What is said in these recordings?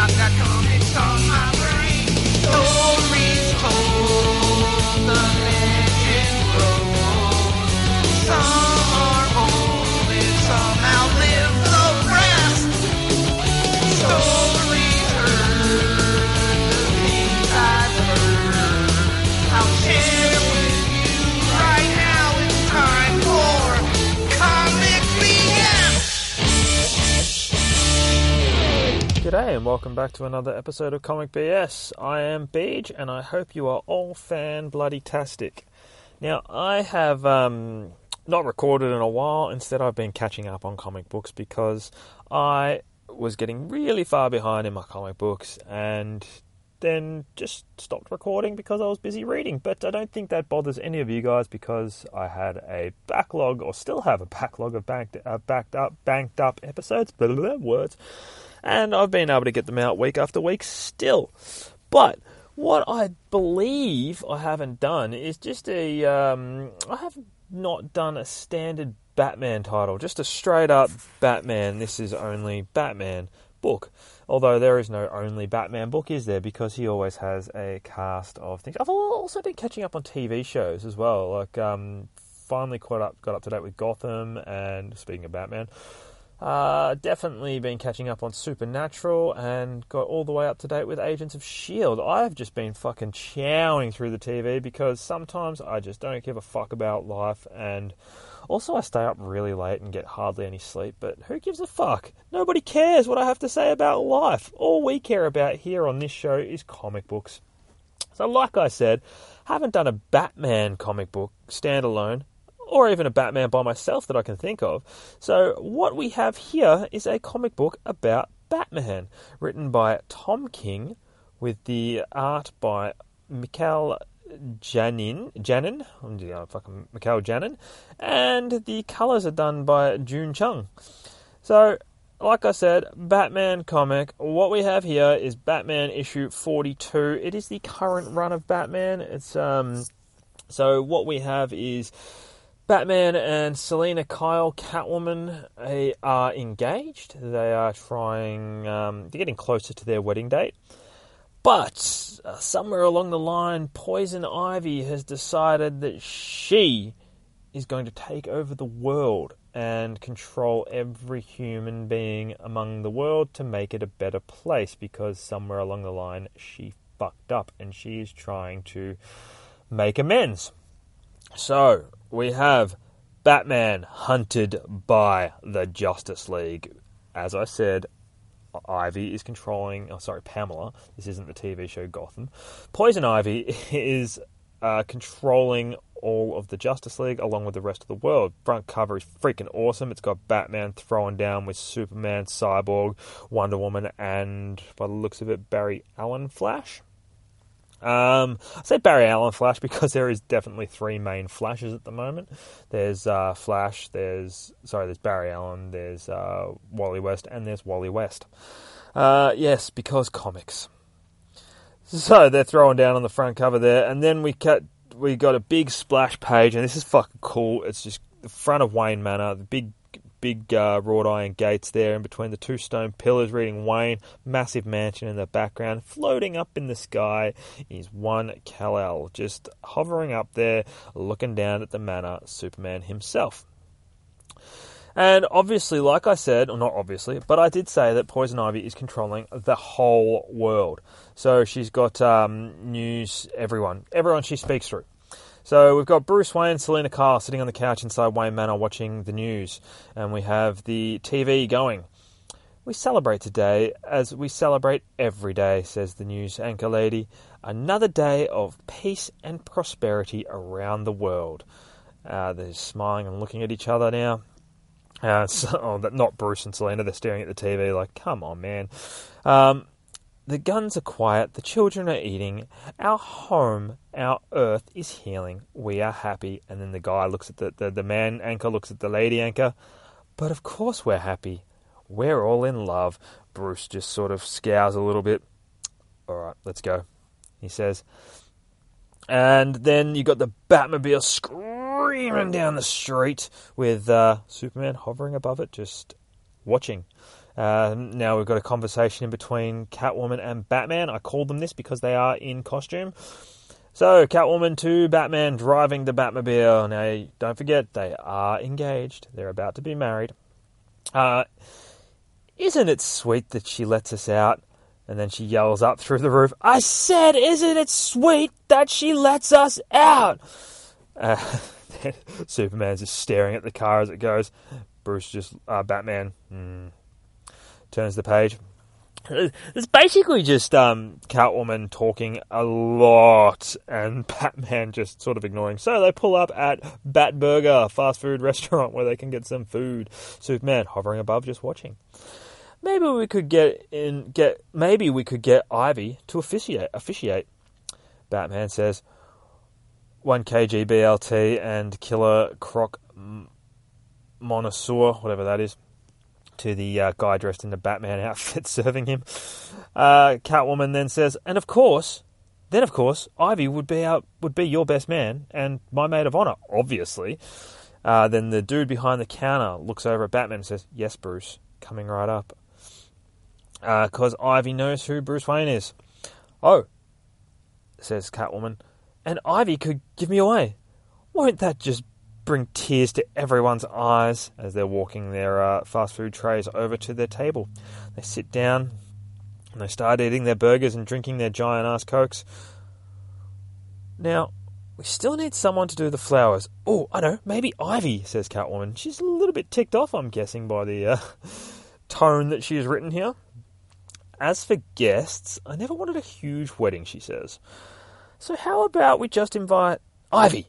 I've got comics on my brain. Stories told, G'day and welcome back to another episode of Comic BS. I am Beej and I hope you are all fan bloody tastic. Now I have um, not recorded in a while. Instead, I've been catching up on comic books because I was getting really far behind in my comic books and then just stopped recording because I was busy reading. But I don't think that bothers any of you guys because I had a backlog, or still have a backlog of banked, uh, backed up, banked up episodes. Blah, blah, blah, words, and I've been able to get them out week after week still. But what I believe I haven't done is just a. Um, I have not done a standard Batman title, just a straight up Batman. This is only Batman book. Although there is no only Batman book, is there? Because he always has a cast of things. I've also been catching up on TV shows as well. Like, um, finally caught up, got up to date with Gotham, and speaking of Batman, uh, definitely been catching up on Supernatural and got all the way up to date with Agents of S.H.I.E.L.D. I've just been fucking chowing through the TV because sometimes I just don't give a fuck about life and also I stay up really late and get hardly any sleep, but who gives a fuck? Nobody cares what I have to say about life. All we care about here on this show is comic books. So, like I said, haven't done a Batman comic book standalone or even a Batman by myself that I can think of. So, what we have here is a comic book about Batman, written by Tom King, with the art by Mikhail Janin, Janin, I'm fucking Mikhail Janin, and the colours are done by June Chung. So, like I said, Batman comic. What we have here is Batman issue 42. It is the current run of Batman. It's um, so what we have is Batman and Selina Kyle, Catwoman, they are engaged. They are trying, um, they're getting closer to their wedding date. But uh, somewhere along the line, Poison Ivy has decided that she is going to take over the world and control every human being among the world to make it a better place because somewhere along the line she fucked up and she is trying to make amends. So, we have Batman hunted by the Justice League. As I said, Ivy is controlling. Oh, sorry, Pamela. This isn't the TV show Gotham. Poison Ivy is uh, controlling all of the Justice League along with the rest of the world. Front cover is freaking awesome. It's got Batman throwing down with Superman, Cyborg, Wonder Woman, and by the looks of it, Barry Allen Flash. Um, I say Barry Allen Flash because there is definitely three main Flashes at the moment. There's uh, Flash, there's sorry, there's Barry Allen, there's uh, Wally West, and there's Wally West. Uh, yes, because comics. So they're throwing down on the front cover there, and then we cut. We got a big splash page, and this is fucking cool. It's just the front of Wayne Manor, the big big uh, wrought iron gates there in between the two stone pillars reading Wayne, massive mansion in the background. Floating up in the sky is one Kal-El, just hovering up there, looking down at the manor, Superman himself. And obviously, like I said, or not obviously, but I did say that Poison Ivy is controlling the whole world. So she's got um, news, everyone, everyone she speaks through. So we've got Bruce Wayne, and Selina Kyle sitting on the couch inside Wayne Manor watching the news, and we have the TV going. We celebrate today as we celebrate every day, says the news anchor lady. Another day of peace and prosperity around the world. Uh, they're smiling and looking at each other now. Uh, so, oh, not Bruce and Selina. They're staring at the TV like, come on, man. Um, the guns are quiet, the children are eating, our home, our earth is healing, we are happy. And then the guy looks at the, the, the man anchor, looks at the lady anchor. But of course we're happy. We're all in love. Bruce just sort of scowls a little bit. All right, let's go, he says. And then you got the Batmobile screaming down the street with uh, Superman hovering above it, just watching. Uh, now we've got a conversation in between Catwoman and Batman. I called them this because they are in costume. So, Catwoman to Batman driving the Batmobile. Now, don't forget, they are engaged. They're about to be married. Uh, isn't it sweet that she lets us out? And then she yells up through the roof, I said, isn't it sweet that she lets us out? Uh, Superman's just staring at the car as it goes. Bruce just, uh, Batman, mm, turns the page. It's basically just um, Catwoman talking a lot and Batman just sort of ignoring. So they pull up at Batburger, fast food restaurant where they can get some food. Superman hovering above, just watching. Maybe we could get in get maybe we could get Ivy to officiate officiate. Batman says one kg BLT and Killer Croc Monosaur, whatever that is to the uh, guy dressed in the Batman outfit serving him. Uh, Catwoman then says, and of course, then of course, Ivy would be our, would be your best man and my maid of honor, obviously. Uh, then the dude behind the counter looks over at Batman and says, "Yes, Bruce, coming right up." Because uh, Ivy knows who Bruce Wayne is. Oh, says Catwoman, and Ivy could give me away. Won't that just bring tears to everyone's eyes as they're walking their uh, fast food trays over to their table. They sit down and they start eating their burgers and drinking their giant ass cokes. Now, we still need someone to do the flowers. Oh, I know, maybe Ivy, says Catwoman. She's a little bit ticked off, I'm guessing, by the uh, tone that she has written here. As for guests, I never wanted a huge wedding, she says. So how about we just invite Ivy?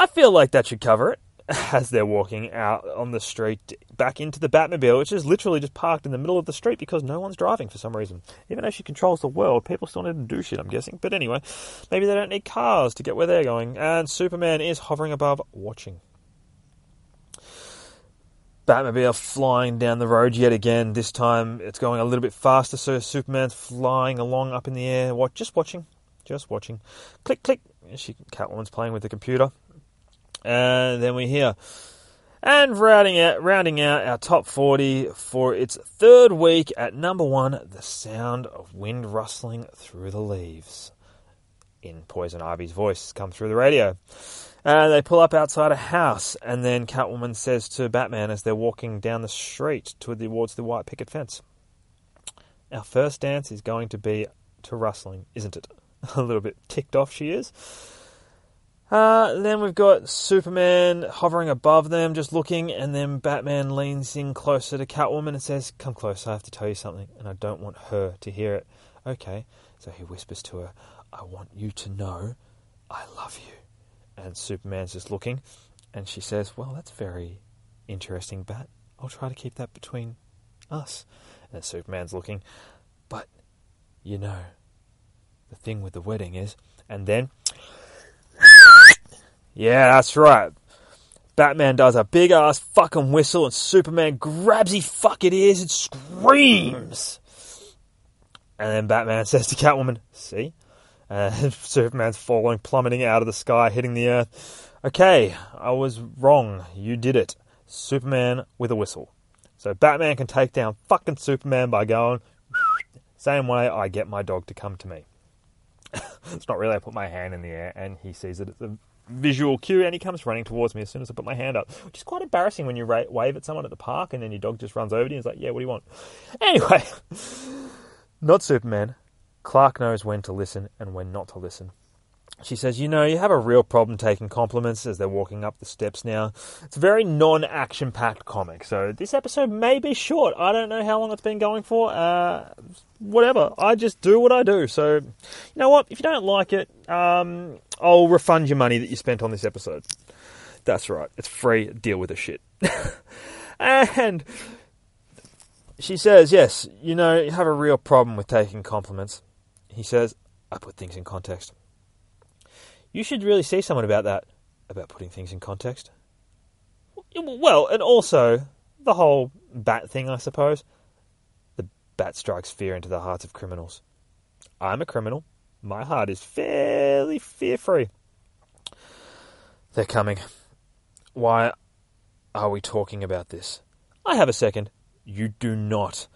I feel like that should cover it as they're walking out on the street back into the Batmobile, which is literally just parked in the middle of the street because no one's driving for some reason. Even though she controls the world, people still need to do shit, I'm guessing. But anyway, maybe they don't need cars to get where they're going. And Superman is hovering above, watching. Batmobile flying down the road yet again. This time it's going a little bit faster, so Superman's flying along up in the air. Just watching, just watching. Click, click. She Catwoman's playing with the computer. And then we hear. And rounding out, rounding out our top 40 for its third week at number one, the sound of wind rustling through the leaves. In Poison Ivy's voice, come through the radio. And they pull up outside a house, and then Catwoman says to Batman as they're walking down the street towards the white picket fence, Our first dance is going to be to rustling, isn't it? A little bit ticked off she is. Uh, then we've got Superman hovering above them, just looking, and then Batman leans in closer to Catwoman and says, Come close, I have to tell you something, and I don't want her to hear it. Okay, so he whispers to her, I want you to know I love you. And Superman's just looking, and she says, Well, that's very interesting, Bat. I'll try to keep that between us. And Superman's looking, But, you know, the thing with the wedding is, and then yeah, that's right. Batman does a big ass fucking whistle and Superman grabs his fucking ears and screams. And then Batman says to Catwoman, See? And Superman's falling, plummeting out of the sky, hitting the earth. Okay, I was wrong. You did it. Superman with a whistle. So Batman can take down fucking Superman by going, same way I get my dog to come to me. it's not really, I put my hand in the air and he sees it. It's a visual cue, and he comes running towards me as soon as I put my hand up, which is quite embarrassing when you ra- wave at someone at the park and then your dog just runs over to you and is like, "Yeah, what do you want?" Anyway, not Superman. Clark knows when to listen and when not to listen. She says, You know, you have a real problem taking compliments as they're walking up the steps now. It's a very non action packed comic, so this episode may be short. I don't know how long it's been going for. Uh, whatever. I just do what I do. So, you know what? If you don't like it, um, I'll refund your money that you spent on this episode. That's right. It's free. Deal with the shit. and she says, Yes, you know, you have a real problem with taking compliments. He says, I put things in context. You should really see someone about that, about putting things in context. Well, and also the whole bat thing, I suppose. The bat strikes fear into the hearts of criminals. I'm a criminal. My heart is fairly fear free. They're coming. Why are we talking about this? I have a second. You do not.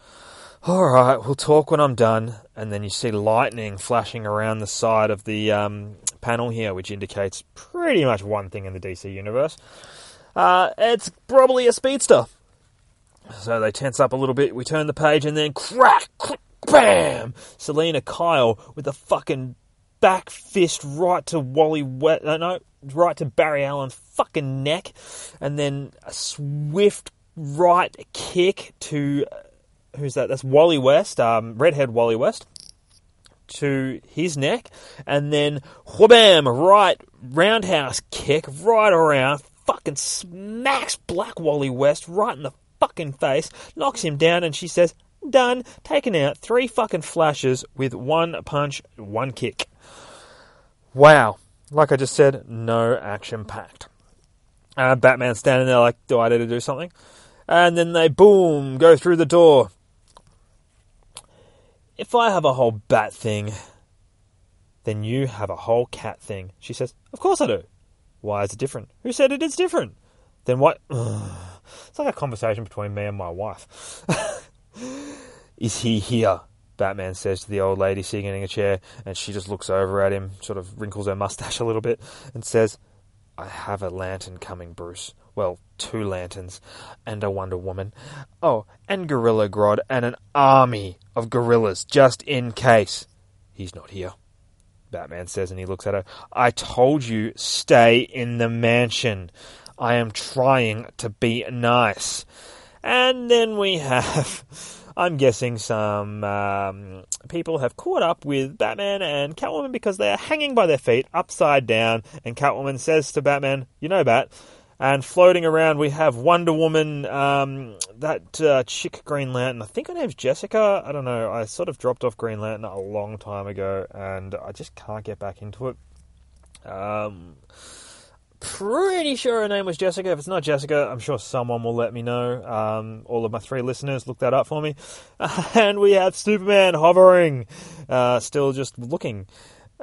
All right, we'll talk when I'm done. And then you see lightning flashing around the side of the um, panel here, which indicates pretty much one thing in the DC universe. Uh, it's probably a speedster. So they tense up a little bit. We turn the page, and then crack, crack bam! Selina Kyle with a fucking back fist right to Wally West, no, no, right to Barry Allen's fucking neck, and then a swift right kick to who's that? That's Wally West, um, redhead Wally West, to his neck, and then whabam, right roundhouse kick right around, fucking smacks Black Wally West right in the fucking face, knocks him down, and she says, Done. Taken out. Three fucking flashes with one punch, one kick. Wow. Like I just said, no action packed. Uh, Batman standing there like, do I need to do something? And then they boom go through the door. If I have a whole bat thing, then you have a whole cat thing. She says, Of course I do. Why is it different? Who said it is different? Then what? It's like a conversation between me and my wife. Is he here? Batman says to the old lady sitting in a chair, and she just looks over at him, sort of wrinkles her mustache a little bit, and says, I have a lantern coming, Bruce. Well, two lanterns, and a Wonder Woman. Oh, and Gorilla Grodd, and an army of gorillas, just in case. He's not here, Batman says, and he looks at her. I told you, stay in the mansion. I am trying to be nice. And then we have, I'm guessing, some um, people have caught up with Batman and Catwoman because they are hanging by their feet upside down. And Catwoman says to Batman, You know, Bat. And floating around, we have Wonder Woman, um, that uh, chick Green Lantern. I think her name's Jessica. I don't know. I sort of dropped off Green Lantern a long time ago, and I just can't get back into it. Um, pretty sure her name was Jessica. If it's not Jessica, I'm sure someone will let me know. Um, all of my three listeners, look that up for me. and we have Superman hovering, uh, still just looking.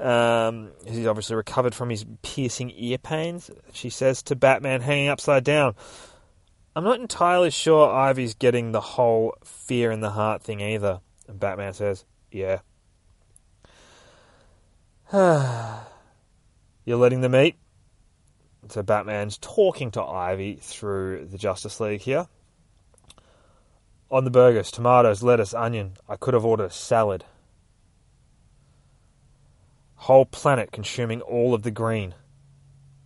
Um, he's obviously recovered from his piercing ear pains. She says to Batman, hanging upside down. I'm not entirely sure Ivy's getting the whole fear in the heart thing either. And Batman says, Yeah. You're letting them eat? So Batman's talking to Ivy through the Justice League here. On the burgers, tomatoes, lettuce, onion. I could have ordered a salad. Whole planet consuming all of the green.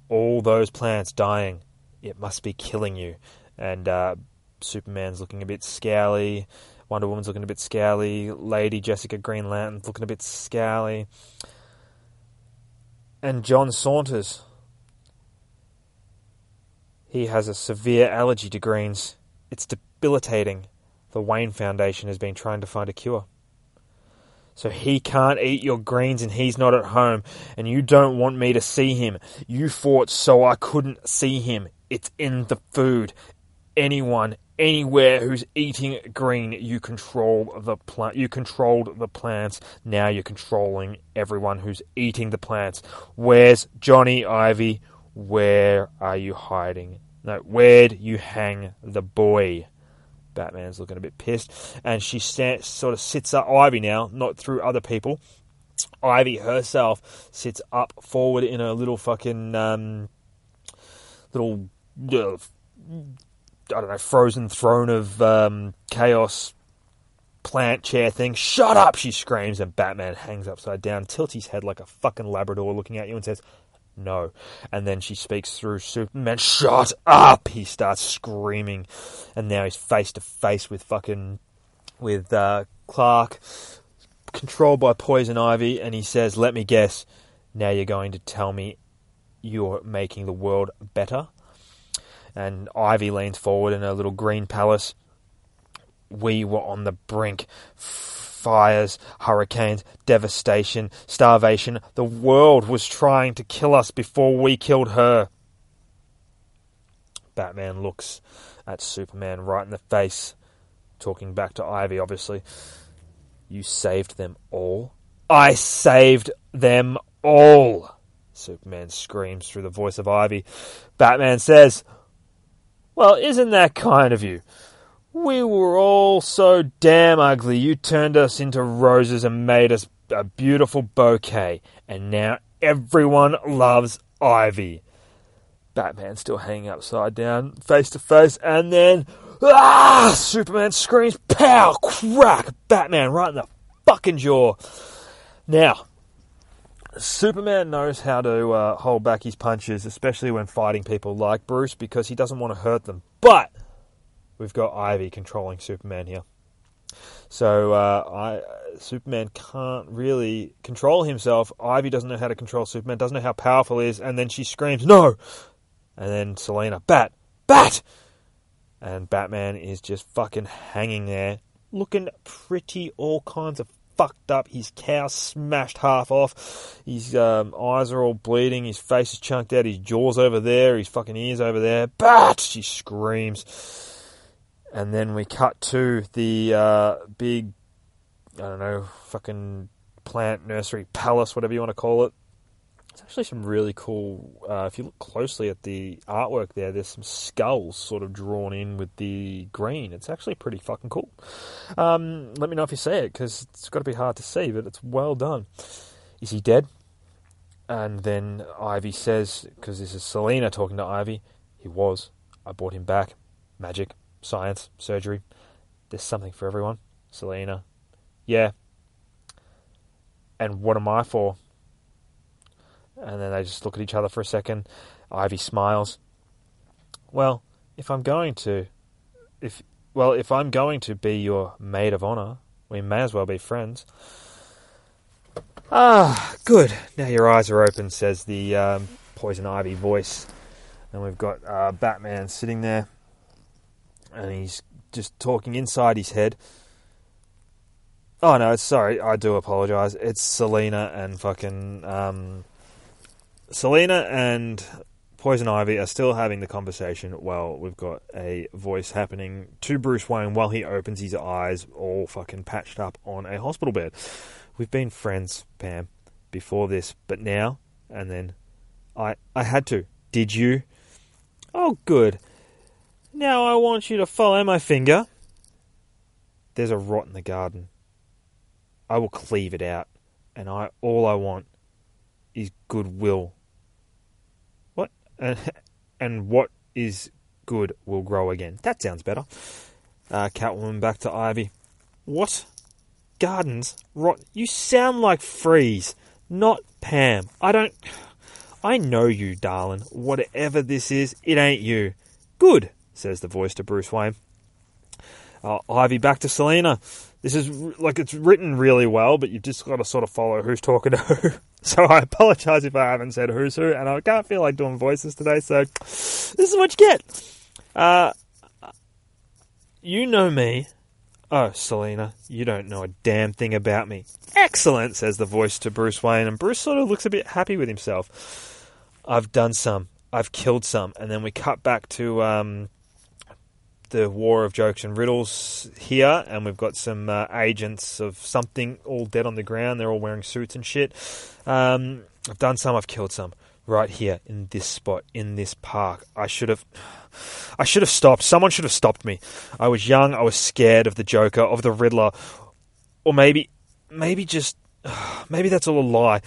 All those plants dying. It must be killing you. And uh, Superman's looking a bit scowly. Wonder Woman's looking a bit scowly. Lady Jessica Green Lantern's looking a bit scowly. And John Saunders he has a severe allergy to greens. It's debilitating. The Wayne Foundation has been trying to find a cure. So he can't eat your greens and he's not at home, and you don't want me to see him. You fought so I couldn't see him. It's in the food. Anyone, anywhere who's eating green, you control the plant. You controlled the plants. Now you're controlling everyone who's eating the plants. Where's Johnny Ivy? Where are you hiding? No, where'd you hang the boy? Batman's looking a bit pissed, and she sort of sits up. Ivy now, not through other people. Ivy herself sits up forward in a little fucking um, little uh, I don't know frozen throne of um, chaos plant chair thing. Shut up! She screams, and Batman hangs upside down, tilts his head like a fucking Labrador, looking at you, and says, no. And then she speaks through Superman, shut up! He starts screaming. And now he's face to face with fucking, with, uh, Clark, controlled by Poison Ivy, and he says, let me guess, now you're going to tell me you're making the world better? And Ivy leans forward in her little green palace. We were on the brink fires, hurricanes, devastation, starvation. The world was trying to kill us before we killed her. Batman looks at Superman right in the face, talking back to Ivy, obviously. You saved them all? I saved them all! Superman screams through the voice of Ivy. Batman says, Well, isn't that kind of you? We were all so damn ugly. You turned us into roses and made us a beautiful bouquet. And now everyone loves Ivy. Batman still hanging upside down, face to face, and then ah! Superman screams, pow, crack, Batman right in the fucking jaw. Now, Superman knows how to uh, hold back his punches, especially when fighting people like Bruce, because he doesn't want to hurt them. But we've got Ivy controlling Superman here. So uh, I, Superman can't really control himself. Ivy doesn't know how to control Superman, doesn't know how powerful he is, and then she screams, "No!" And then Selina, "Bat, bat!" And Batman is just fucking hanging there, looking pretty all kinds of fucked up. His cowl smashed half off. His um, eyes are all bleeding. His face is chunked out. His jaw's over there. His fucking ears over there. Bat! She screams. And then we cut to the uh, big, I don't know, fucking plant nursery palace, whatever you want to call it. It's actually some really cool. Uh, if you look closely at the artwork there, there's some skulls sort of drawn in with the green. It's actually pretty fucking cool. Um, let me know if you see it because it's got to be hard to see, but it's well done. Is he dead? And then Ivy says, because this is Selina talking to Ivy, he was. I brought him back. Magic science, surgery. There's something for everyone. Selina. Yeah. And what am I for? And then they just look at each other for a second. Ivy smiles. Well, if I'm going to if well, if I'm going to be your maid of honor, we may as well be friends. Ah, good. Now your eyes are open, says the um, poison ivy voice. And we've got uh, Batman sitting there and he's just talking inside his head. Oh no, sorry, I do apologise. It's Selina and fucking um, Selina and Poison Ivy are still having the conversation while we've got a voice happening to Bruce Wayne while he opens his eyes, all fucking patched up on a hospital bed. We've been friends, Pam, before this, but now and then, I I had to. Did you? Oh, good. Now I want you to follow my finger. There's a rot in the garden. I will cleave it out, and I all I want is goodwill. What? And, what is good will grow again. That sounds better. Uh, Catwoman back to Ivy. What? Gardens? Rot? You sound like Freeze, not Pam. I don't. I know you, darling. Whatever this is, it ain't you. Good says the voice to Bruce Wayne. Uh, Ivy back to Selina. This is like it's written really well, but you've just got to sort of follow who's talking to who. So I apologise if I haven't said who's who, and I can't feel like doing voices today. So this is what you get. Uh, you know me. Oh, Selina, you don't know a damn thing about me. Excellent, says the voice to Bruce Wayne, and Bruce sort of looks a bit happy with himself. I've done some. I've killed some, and then we cut back to um, the war of jokes and riddles here, and we've got some uh, agents of something all dead on the ground. They're all wearing suits and shit. Um, I've done some. I've killed some. Right here in this spot in this park. I should have. I should have stopped. Someone should have stopped me. I was young. I was scared of the Joker, of the Riddler, or maybe, maybe just, maybe that's all a lie.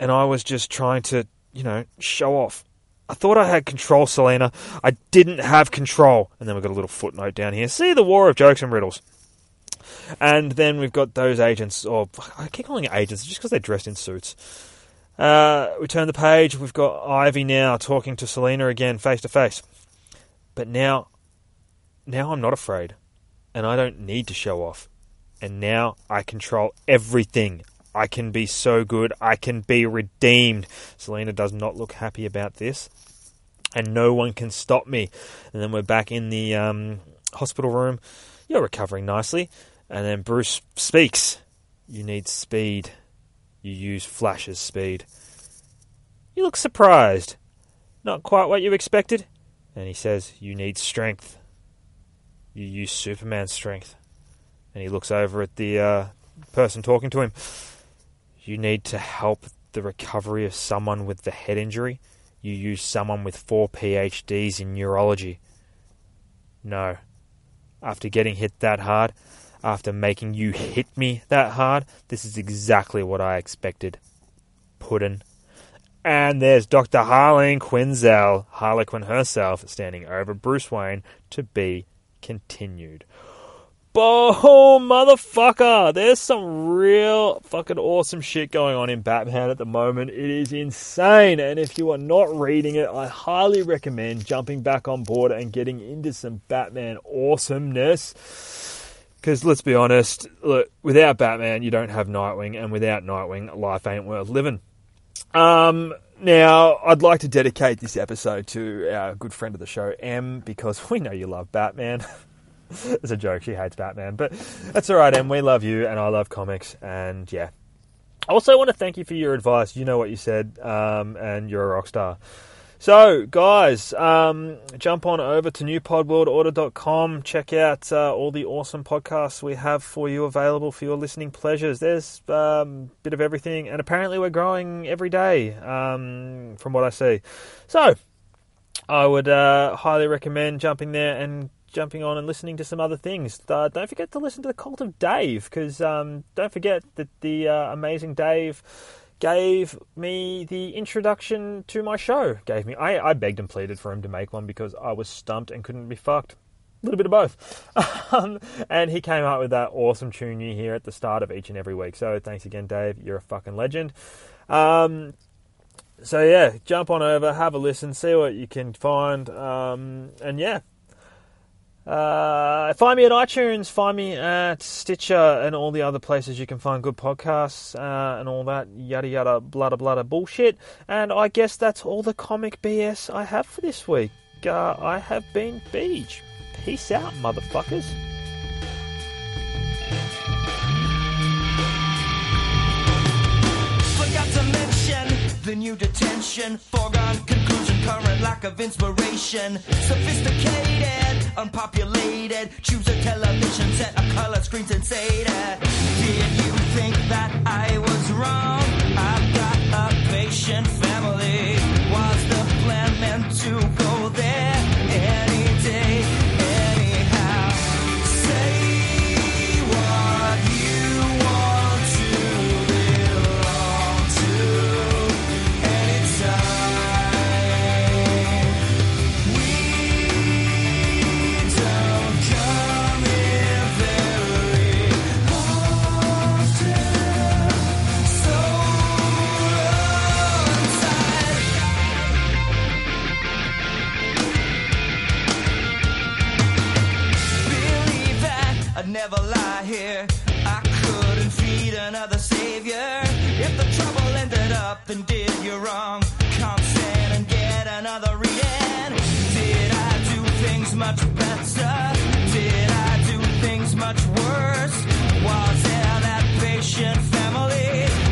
And I was just trying to, you know, show off. I thought I had control, Selina. I didn't have control. And then we've got a little footnote down here. See the war of jokes and riddles. And then we've got those agents, or I keep calling it agents just because they're dressed in suits. Uh, we turn the page. We've got Ivy now talking to Selina again, face to face. But now, now I'm not afraid, and I don't need to show off. And now I control everything. I can be so good. I can be redeemed. Selina does not look happy about this and no one can stop me. And then we're back in the um, hospital room. You're recovering nicely. And then Bruce speaks. You need speed. You use Flash's speed. You look surprised. Not quite what you expected? And he says, You need strength. You use Superman's strength. And he looks over at the uh, person talking to him. You need to help the recovery of someone with the head injury. You use someone with four PhDs in neurology. No. After getting hit that hard, after making you hit me that hard, this is exactly what I expected. Puddin'. And there's Dr. Harleen Quinzel, Harlequin herself, standing over Bruce Wayne to be continued. Boom, motherfucker! There's some real fucking awesome shit going on in Batman at the moment. It is insane, and if you are not reading it, I highly recommend jumping back on board and getting into some Batman awesomeness. Because let's be honest, look, without Batman, you don't have Nightwing, and without Nightwing, life ain't worth living. Um, now, I'd like to dedicate this episode to our good friend of the show, M, because we know you love Batman. it's a joke. She hates Batman, but that's all right, Em. We love you, and I love comics, and yeah. I also want to thank you for your advice. You know what you said, um, and you're a rock star. So, guys, um, jump on over to newpodworldorder.com. Check out uh, all the awesome podcasts we have for you available for your listening pleasures. There's a um, bit of everything, and apparently we're growing every day um, from what I see. So, I would uh, highly recommend jumping there and jumping on and listening to some other things. Uh, don't forget to listen to the Cult of Dave because um, don't forget that the uh, amazing Dave gave me the introduction to my show. Gave me I, I begged and pleaded for him to make one because I was stumped and couldn't be fucked. A little bit of both. um, and he came out with that awesome tune you hear at the start of each and every week. So thanks again, Dave. You're a fucking legend. Um, so yeah, jump on over, have a listen, see what you can find, um, and yeah, uh, find me at iTunes, find me at Stitcher, and all the other places you can find good podcasts uh, and all that yada yada blada blada bullshit. And I guess that's all the comic BS I have for this week. Uh, I have been Beej. Peace out, motherfuckers. Forgot to mention the new detention, foregone conclusion, current lack of inspiration, sophisticated, unpopulated. Choose a television set, a color screen sensated. Did you think that I was wrong? I've got a patient family. I'd never lie here. I couldn't feed another savior. If the trouble ended up and did you wrong, come stand and get another reading. Did I do things much better? Did I do things much worse? Was there that patient family?